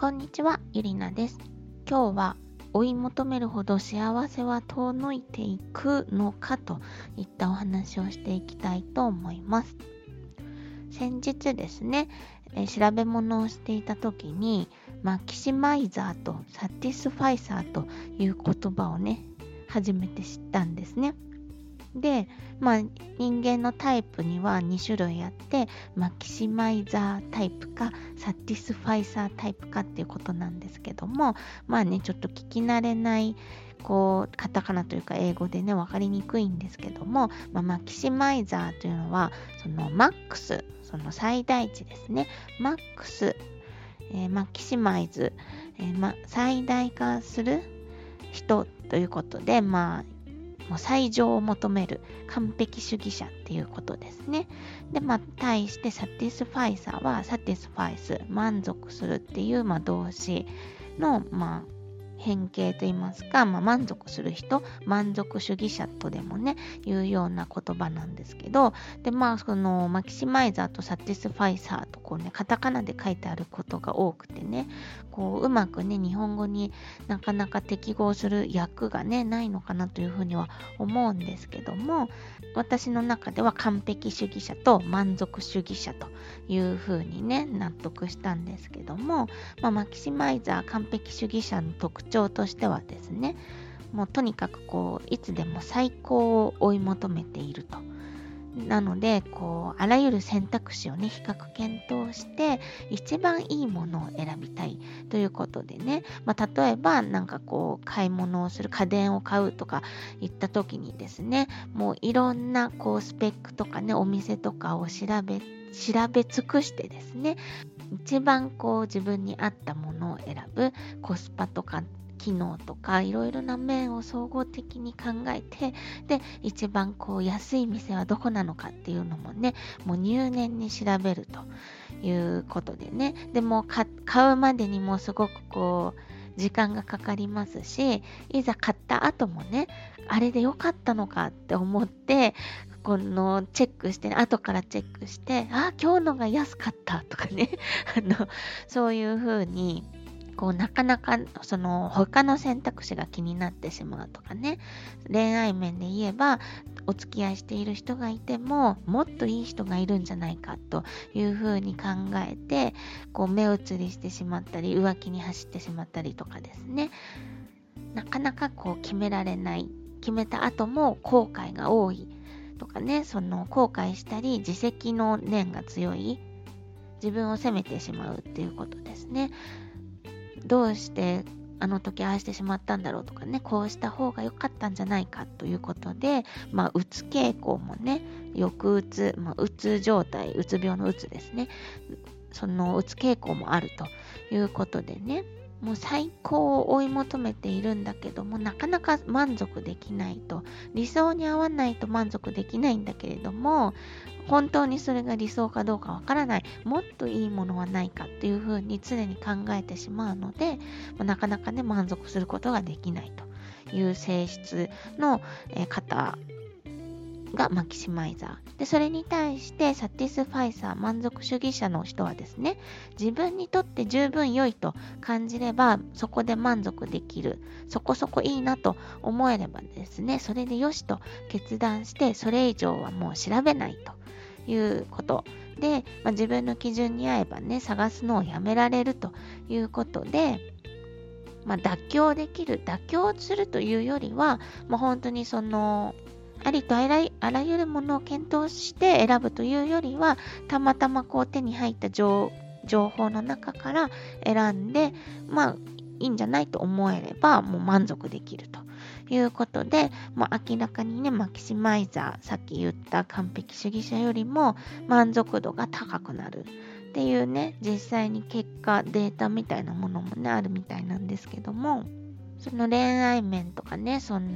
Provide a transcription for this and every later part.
こんにちは、ゆりなです。今日は追い求めるほど幸せは遠のいていくのかといったお話をしていきたいと思います。先日ですね、え調べ物をしていた時に maximizer と satisficer という言葉をね初めて知ったんですね。で、まあ、人間のタイプには2種類あってマキシマイザータイプかサティスファイサータイプかっていうことなんですけどもまあねちょっと聞き慣れないこうカタカナというか英語でね分かりにくいんですけども、まあ、マキシマイザーというのはそのマックスその最大値ですね。マックス、えー、マキシマイズ、えーま、最大化する人ということでまあもう最上を求める完璧主義者っていうことですね。で、まあ、対して satisficer は satisfice、満足するっていう、まあ、動詞の、まあ、変形と言いますか、まあ、満足する人満足主義者とでもね言うような言葉なんですけどでまあその maximizer と satisficer とこうねカタカナで書いてあることが多くてねこううまくね日本語になかなか適合する訳がねないのかなというふうには思うんですけども私の中では完璧主義者と満足主義者というふうにね納得したんですけども、まあ、マキシマイザー完璧主義者の特徴としてはですねもうとにかくこういつでも最高を追い求めていると。なのでこうあらゆる選択肢をね比較検討して一番いいものを選びたいということでね、まあ、例えばなんかこう買い物をする家電を買うとか言った時にですねもういろんなこうスペックとかねお店とかを調べ調べ尽くしてですね一番こう自分に合ったものを選ぶコスパとか機能とかいろいろな面を総合的に考えてで一番こう安い店はどこなのかっていうのもねもう入念に調べるということでね。でも買うまでにもすごくこう時間がかかりますしいざ買った後もねあれで良かったのかって思ってこのチェックして、ね、後からチェックしてあ今日のが安かったとかね。あのそういう風にこうなかなかその他の選択肢が気になってしまうとかね。恋愛面で言えばお付き合いしている人がいてももっといい人がいるんじゃないかというふうに考えてこう目移りしてしまったり浮気に走ってしまったりとかですね。なかなかこう決められない。決めた後も後悔が多いとかね。その後悔したり自責の念が強い。自分を責めてしまうっていうことですね。どうしてあの時ああしてしまったんだろうとかねこうした方が良かったんじゃないかということでまあうつ傾向もね抑うつ、まあ、うつ状態うつ病のうつですね。そのうつ傾向もあるということでね。もう最高を追い求めているんだけどもなかなか満足できないと。理想に合わないと満足できないんだけれども本当にそれが理想かどうかわからない。もっといいものはないかっていうふうに常に考えてしまうのでなかなかね満足することができないという性質の方が maximizer。で、それに対して satisficer、満足主義者の人はですね、自分にとって十分良いと感じれば、そこで満足できる。そこそこいいなと思えればですね、それでよしと決断して、それ以上はもう調べないということ。で、まあ、自分の基準に合えばね、探すのをやめられるということで、まあ、妥協できる、妥協するというよりは、まあ、本当にその、ありとあらゆるものを検討して選ぶというよりは、たまたまこう手に入った情報の中から選んで、まあ、いいんじゃないと思えれば、もう満足できるということで、まあ、明らかにね、マキシマイザー、さっき言った完璧主義者よりも満足度が高くなるっていうね、実際に結果、データみたいなものもね、あるみたいなんですけども、その恋愛面とかね、その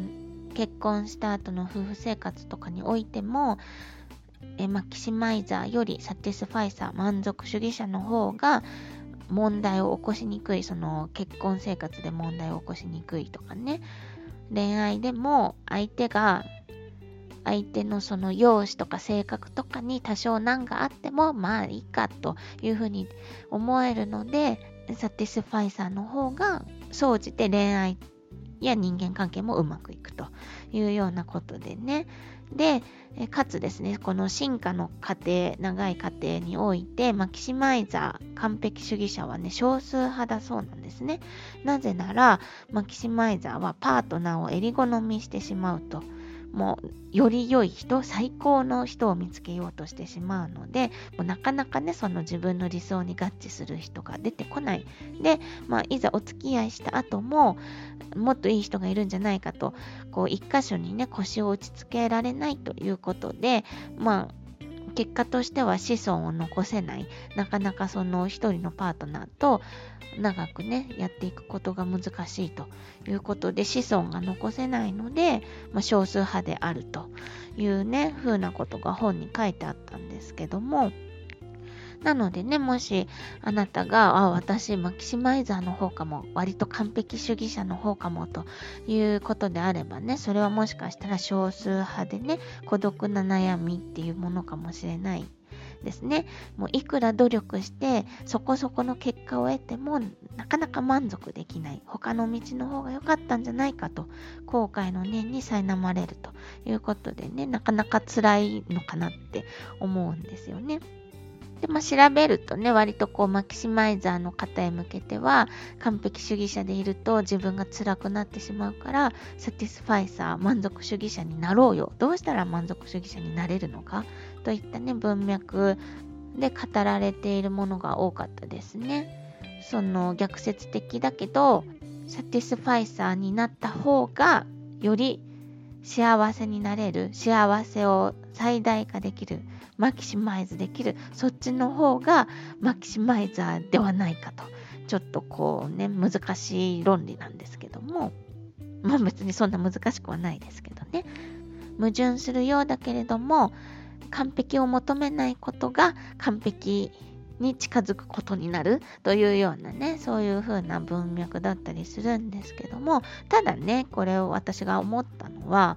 結婚した後の夫婦生活とかにおいてもえ maximizer より satisficer 満足主義者の方が問題を起こしにくいその結婚生活で問題を起こしにくいとかね。恋愛でも相手が相手のその容姿とか性格とかに多少難があってもまあいいかというふうに思えるので satisficer の方が、総じて恋愛や人間関係もうまくいくというようなことでね。で、かつですね、この進化の過程、長い過程において、マキシマイザー、完璧主義者はね、少数派だそうなんですね。なぜなら、マキシマイザーはパートナーを襟好みしてしまうと。もうより良い人最高の人を見つけようとしてしまうのでもうなかなかねその自分の理想に合致する人が出てこない。で、まあ、いざお付き合いした後ももっといい人がいるんじゃないかとこう一箇所にね腰を打ちつけられないということでまあ結果としては子孫を残せない、なかなかその一人のパートナーと長くね、やっていくことが難しいということで子孫が残せないので、まあ、少数派であるというね、風なことが本に書いてあったんですけども、なのでね、もしあなたが、あ、私、マキシマイザーの方かも、割と完璧主義者の方かもということであればね、それはもしかしたら少数派でね、孤独な悩みっていうものかもしれないですね。もういくら努力してそこそこの結果を得てもなかなか満足できない。他の道の方が良かったんじゃないかと後悔の念に苛まれるということでね、なかなか辛いのかなって思うんですよね。で、まあ、調べるとね、割とこう、マキシマイザーの方へ向けては、完璧主義者でいると自分が辛くなってしまうから、サティスファイサー、満足主義者になろうよ。どうしたら満足主義者になれるのか？といったね、文脈で語られているものが多かったですね。その逆説的だけど、サティスファイサーになった方が、より幸せになれる、幸せを最大化できるマキシマイズできるそっちの方がマキシマイザーではないかと。ちょっとこうね難しい論理なんですけども。まあ別にそんな難しくはないですけどね。矛盾するようだけれども完璧を求めないことが完璧に近づくことになるというようなねそういう風な文脈だったりするんですけどもただねこれを私が思ったのは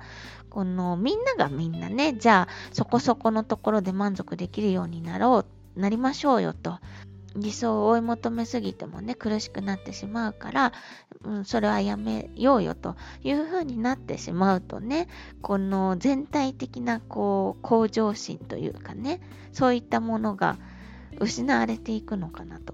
このみんながみんなね、じゃあそこそこのところで満足できるようになろう、なりましょうよと。理想を追い求めすぎてもね、苦しくなってしまうから、うん、それはやめようよというふうになってしまうとね、この全体的なこう向上心というかね、そういったものが失われていくのかなと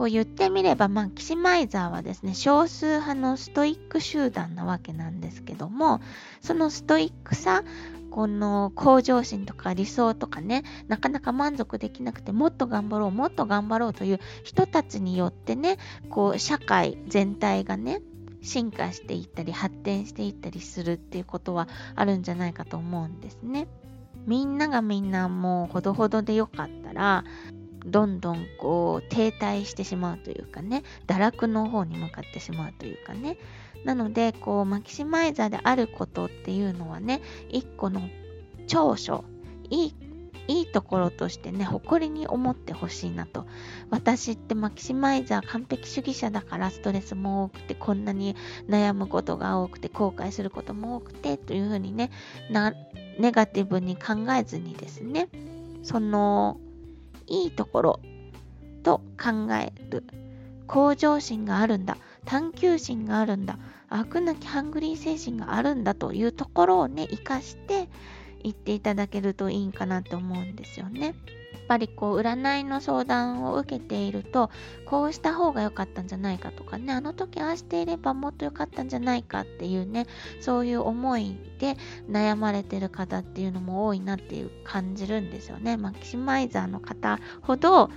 を言ってみれば、まあ、キシマイザーはですね、少数派のストイック集団なわけなんですけども、そのストイックさ、この向上心とか理想とかね、なかなか満足できなくて、もっと頑張ろう、もっと頑張ろうという人たちによってね、こう、社会全体がね、進化していったり、発展していったりするっていうことはあるんじゃないかと思うんですね。みんながみんなもうほどほどでよかったら、どんどんこう停滞してしまうというかね堕落の方に向かってしまうというかね。なのでこうマキシマイザーであることっていうのはね一個の長所いいいいところとしてね誇りに思ってほしいなと。私ってマキシマイザー完璧主義者だからストレスも多くてこんなに悩むことが多くて後悔することも多くてというふうにねネガティブに考えずにですねそのいいところと考える。向上心があるんだ。探求心があるんだ。悪なきハングリー精神があるんだというところをね、生かして言っていただけるといいんかなと思うんですよね。ぱりこう占いの相談を受けているとこうした方が良かったんじゃないかとかねあの時ああしていればもっと良かったんじゃないかっていうねそういう思いで悩まれてる方っていうのも多いなっていう感じるんですよね。マキシマイザーの方ほど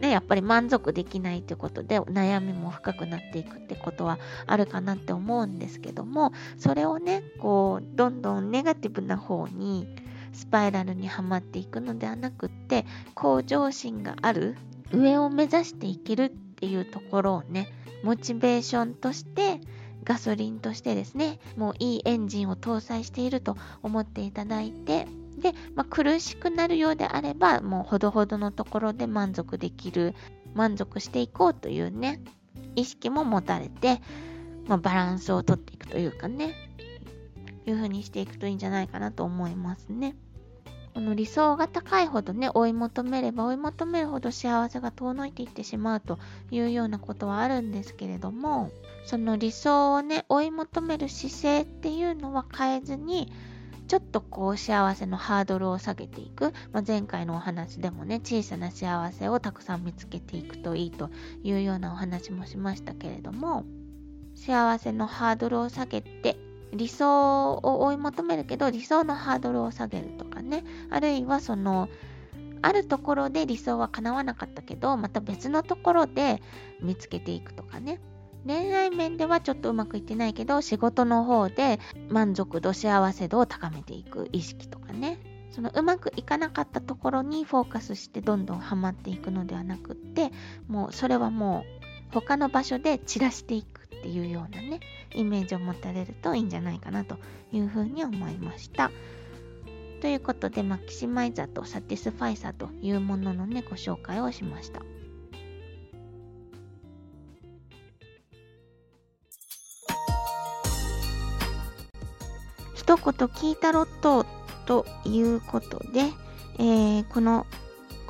ね、やっぱり満足できないってことで悩みも深くなっていくってことはあるかなって思うんですけどもそれをねこうどんどんネガティブな方にスパイラルにはまっていくのではなくって向上心がある上を目指していけるっていうところをねモチベーションとしてガソリンとしてですねもういいエンジンを搭載していると思っていただいてで、まあ、苦しくなるようであればもうほどほどのところで満足できる満足していこうというね意識も持たれて、まあ、バランスをとっていくというかね。いう風にしていくといいんじゃないかなと思いますね。この理想が高いほどね、追い求めれば追い求めるほど幸せが遠のいていってしまうというようなことはあるんですけれども、その理想をね、追い求める姿勢っていうのは変えずに、ちょっとこう幸せのハードルを下げていく、まあ、前回のお話でもね小さな幸せをたくさん見つけていくといいというようなお話もしましたけれども幸せのハードルを下げて理想を追い求めるけど理想のハードルを下げるとかね。あるいはそのあるところで理想は叶わなかったけどまた別のところで見つけていくとかね。恋愛面ではちょっとうまくいってないけど仕事の方で満足度幸せ度を高めていく意識とかね。そのうまくいかなかったところにフォーカスしてどんどんハマっていくのではなくってもうそれはもう他の場所で散らしていっていうようなねイメージを持たれるといいんじゃないかなというふうに思いました。ということで、マキシマイザーとサティスファイサーというもののね、ご紹介をしました。一言聞いたろっとということで、えー、この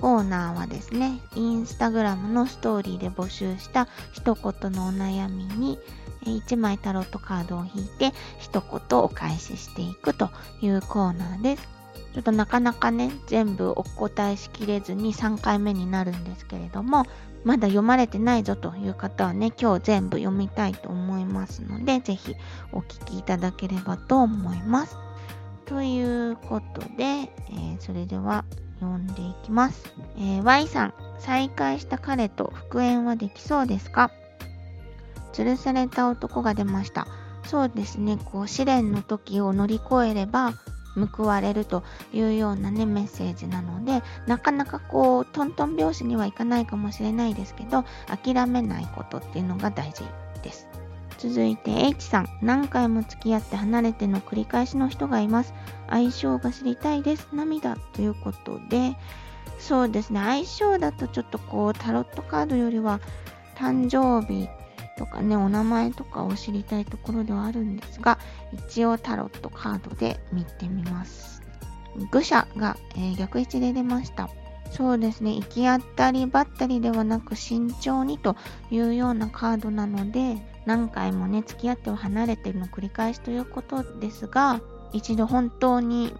コーナーはですね、インスタグラムのストーリーで募集した一言のお悩みに、1枚タロットカードを引いて一言お返ししていくというコーナーです。ちょっとなかなかね、全部お答えしきれずに3回目になるんですけれども、まだ読まれてないぞという方はね、今日全部読みたいと思いますので、ぜひお聞きいただければと思います。ということで、えー、それでは読んでいきます。えー、Y さん、再会した彼と復縁はできそうですか？吊るされた男が出ました。そうですね、こう試練の時を乗り越えれば報われるというようなね、メッセージなので、なかなかこう、トントン拍子にはいかないかもしれないですけど、諦めないことっていうのが大事です。続いて H さん、何回も付き合って離れての繰り返しの人がいます。相性が知りたいです。涙ということで、そうですね、相性だとちょっとこう、タロットカードよりは、誕生日とかね、お名前とかを知りたいところではあるんですが、一応タロットカードで見てみます。愚者が、えー、逆位置で出ました。そうですね、行き当たりばったりではなく慎重にというようなカードなので、何回もね、付き合っては離れてるの繰り返しということですが、一度本当に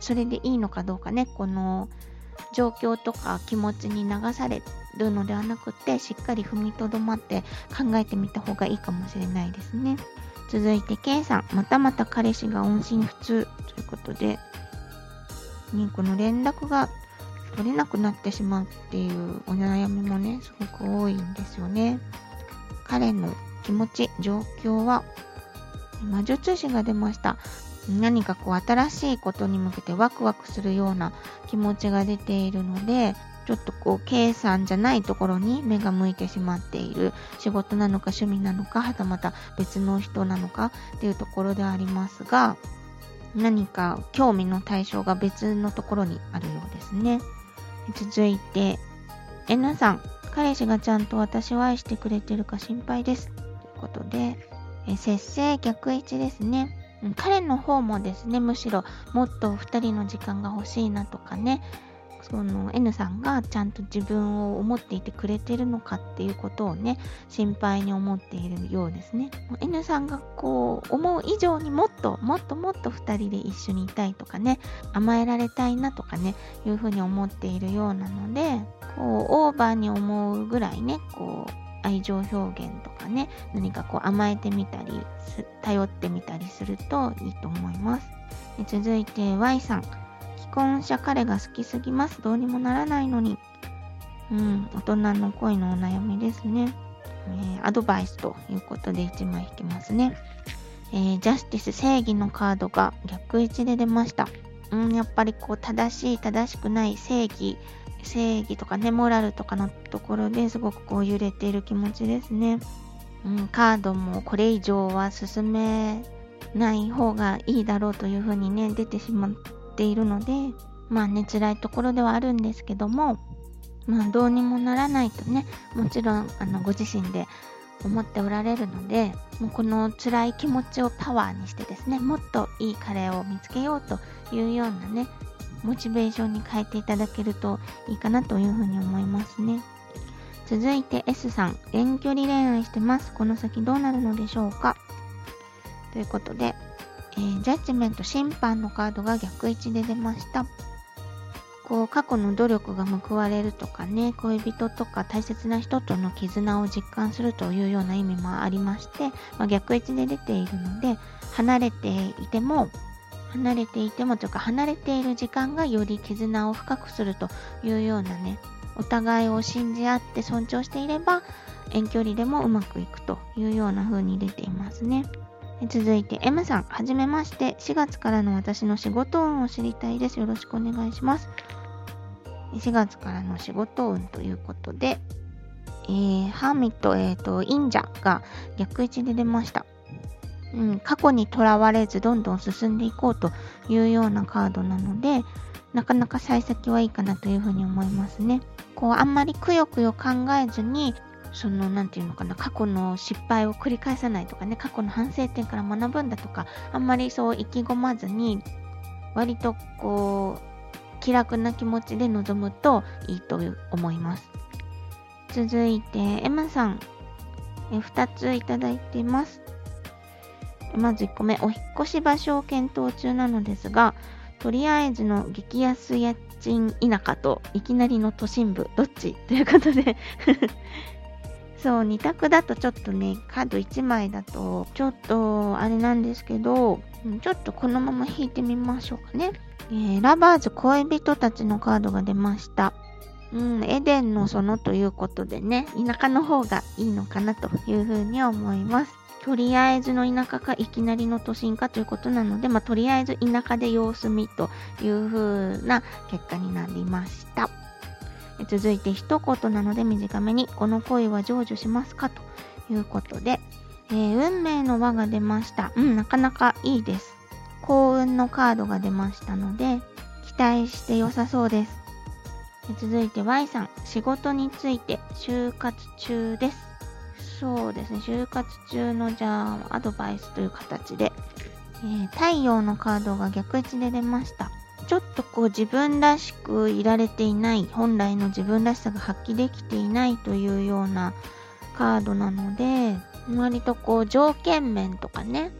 それでいいのかどうかね、この状況とか気持ちに流されるのではなくて、しっかり踏みとどまって考えてみた方がいいかもしれないですね。続いて、K さん、またまた彼氏が音信不通ということで、ね、この連絡が取れなくなってしまうっていうお悩みもね、すごく多いんですよね。彼の気持ち、状況は、魔術師が出ました。何かこう新しいことに向けてワクワクするような気持ちが出ているので、ちょっとこう計算じゃないところに目が向いてしまっている仕事なのか趣味なのかはたまた別の人なのかっていうところでありますが何か興味の対象が別のところにあるようですね続いて N さん。彼氏がちゃんと私を愛してくれてるか心配です。ということでえ節制逆位置ですね。彼の方もですねむしろもっと2人の時間が欲しいなとかね。その N さんがちゃんと自分を思っていてくれてるのかっていうことをね心配に思っているようですね。N さんがこう思う以上にもっともっともっと2人で一緒にいたいとかね甘えられたいなとかねいうふうに思っているようなのでこうオーバーに思うぐらいねこう愛情表現とかね何かこう甘えてみたり頼ってみたりするといいと思います。続いて Y さん。既婚者彼が好きすぎます。どうにもならないのに。うん大人の恋のお悩みですね、えー、アドバイスということで1枚引きますね、えー、ジャスティス正義のカードが逆位置で出ました。うんやっぱりこう正しい正しくない正義正義とかね、モラルとかのところですごくこう揺れている気持ちですね。うん、カードもこれ以上は進めない方がいいだろうというふうにね、出てしまっているので、まあね、辛いところではあるんですけども、まあどうにもならないとね、もちろんあのご自身で思っておられるので、もうこの辛い気持ちをパワーにしてですね、もっといいカレーを見つけようというようなね、モチベーションに変えていただけるといいかなというふうに思いますね。続いて S さん、遠距離恋愛してます。この先どうなるのでしょうか？ということで、えー、ジャッジメント審判のカードが逆位置で出ました。こう過去の努力が報われるとかね恋人とか大切な人との絆を実感するというような意味もありまして、まあ、逆位置で出ているので離れていても離れていてもというか離れている時間がより絆を深くするというようなねお互いを信じ合って尊重していれば遠距離でもうまくいくというような風に出ていますね。続いて M さん、はじめまして。4月からの私の仕事運を知りたいです。よろしくお願いします。4月からの仕事運ということで、えー、ハーミット、え、ー、と、忍者が逆位置で出ました。うん、過去にとらわれずどんどん進んでいこうというようなカードなので、なかなか幸先はいいかなというふうに思いますね。こう、あんまりくよくよ考えずに、その、なんていうのかな、過去の失敗を繰り返さないとかね、過去の反省点から学ぶんだとか、あんまりそう意気込まずに、割とこう、気楽な気持ちで臨むといいと思います。続いて、M さん、え2ついただいています。まず1個目、お引越し場所を検討中なのですが、とりあえずの激安家賃田舎といきなりの都心部、どっち？ということでそう、2択だとちょっとね、カード1枚だと、ちょっと、あれなんですけど、ちょっとこのまま引いてみましょうかね。えー、ラバーズ恋人たちのカードが出ました。うん、エデンの園ということでね、田舎の方がいいのかなというふうに思います。とりあえずの田舎かいきなりの都心かということなので、まあ、とりあえず田舎で様子見という風な結果になりました。続いて一言なので短めに、この恋は成就しますか？ということで、えー、運命の輪が出ました。うん、なかなかいいです。幸運のカードが出ましたので、期待して良さそうです。続いて Y さん、仕事について就活中です。そうですね、就活中のじゃあ、アドバイスという形で、えー、太陽のカードが逆位置で出ました。ちょっとこう自分らしくいられていない、本来の自分らしさが発揮できていないというようなカードなので、割とこう条件面とかね、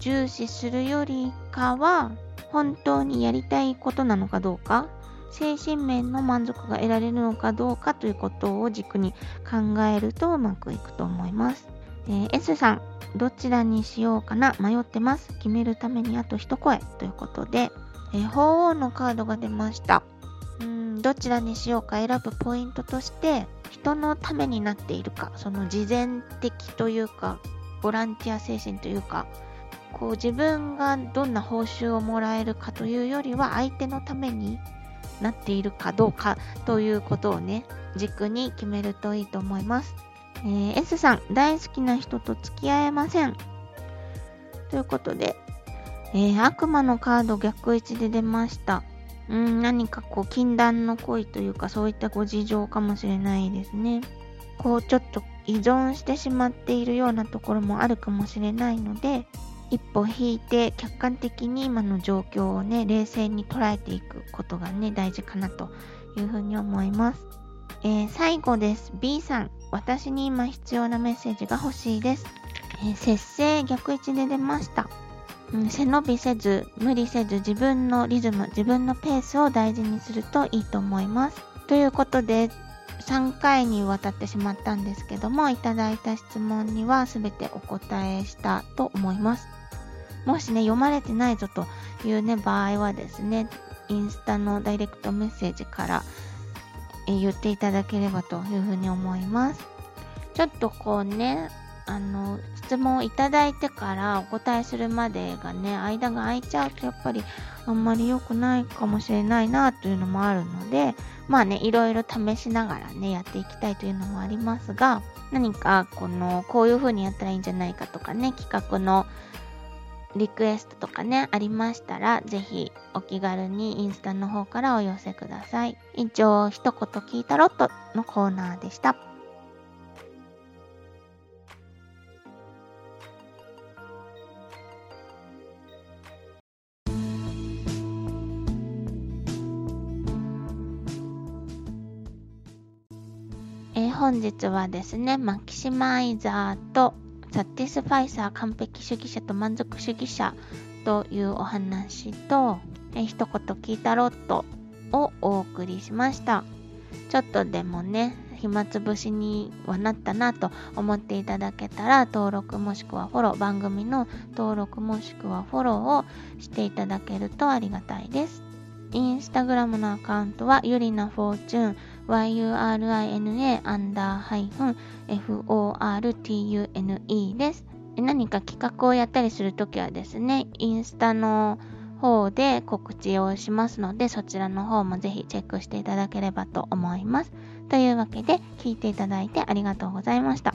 重視するよりかは、本当にやりたいことなのかどうか、精神面の満足が得られるのかどうかということを軸に考えるとうまくいくと思います。えー、S さん、どちらにしようかな迷ってます。決めるためにあと一声ということで、え、鳳凰のカードが出ました。うんどちらにしようか選ぶポイントとして人のためになっているかその慈善的というかボランティア精神というかこう自分がどんな報酬をもらえるかというよりは相手のためになっているかどうかということをね、軸に決めるといいと思います。えー、S さん、大好きな人と付き合えません。ということで、えー、悪魔のカード逆位置で出ました。うん、何かこう、禁断の恋というか、そういったご事情かもしれないですね。こう、ちょっと依存してしまっているようなところもあるかもしれないので、一歩引いて客観的に今の状況をね、冷静に捉えていくことがね、大事かなというふうに思います。えー、最後です。B さん、私に今必要なメッセージが欲しいです。えー、節制逆位置で出ました。うん、背伸びせず、無理せず自分のリズム、自分のペースを大事にするといいと思います。ということで、3回にわたってしまったんですけども、いただいた質問には全てお答えしたと思います。もしね、読まれてないぞというね、場合はですね、インスタのダイレクトメッセージから言っていただければというふうに思います。ちょっとこうね、あの、質問をいただいてからお答えするまでがね、間が空いちゃうとやっぱりあんまり良くないかもしれないなというのもあるので、まあね、いろいろ試しながらね、やっていきたいというのもありますが、何かこの、こういう風にやったらいいんじゃないかとかね、企画のリクエストとかね、ありましたら、ぜひお気軽にインスタの方からお寄せください。以上、一言聞いたろっとのコーナーでした。本日はですね、マキシマイザーとサティスファイサー完璧主義者と満足主義者というお話と、え一言聞いたろっとをお送りしました。ちょっとでもね、暇つぶしにはなったなと思っていただけたら登録もしくはフォロー番組の登録もしくはフォローをしていただけるとありがたいですインスタグラムのアカウントはゆりなフォーチュン yurina アンダーハイフン fortune です何か企画をやったりするときはですねインスタの方で告知をしますので、そちらの方もぜひチェックしていただければと思います。というわけで、聞いていただいてありがとうございました。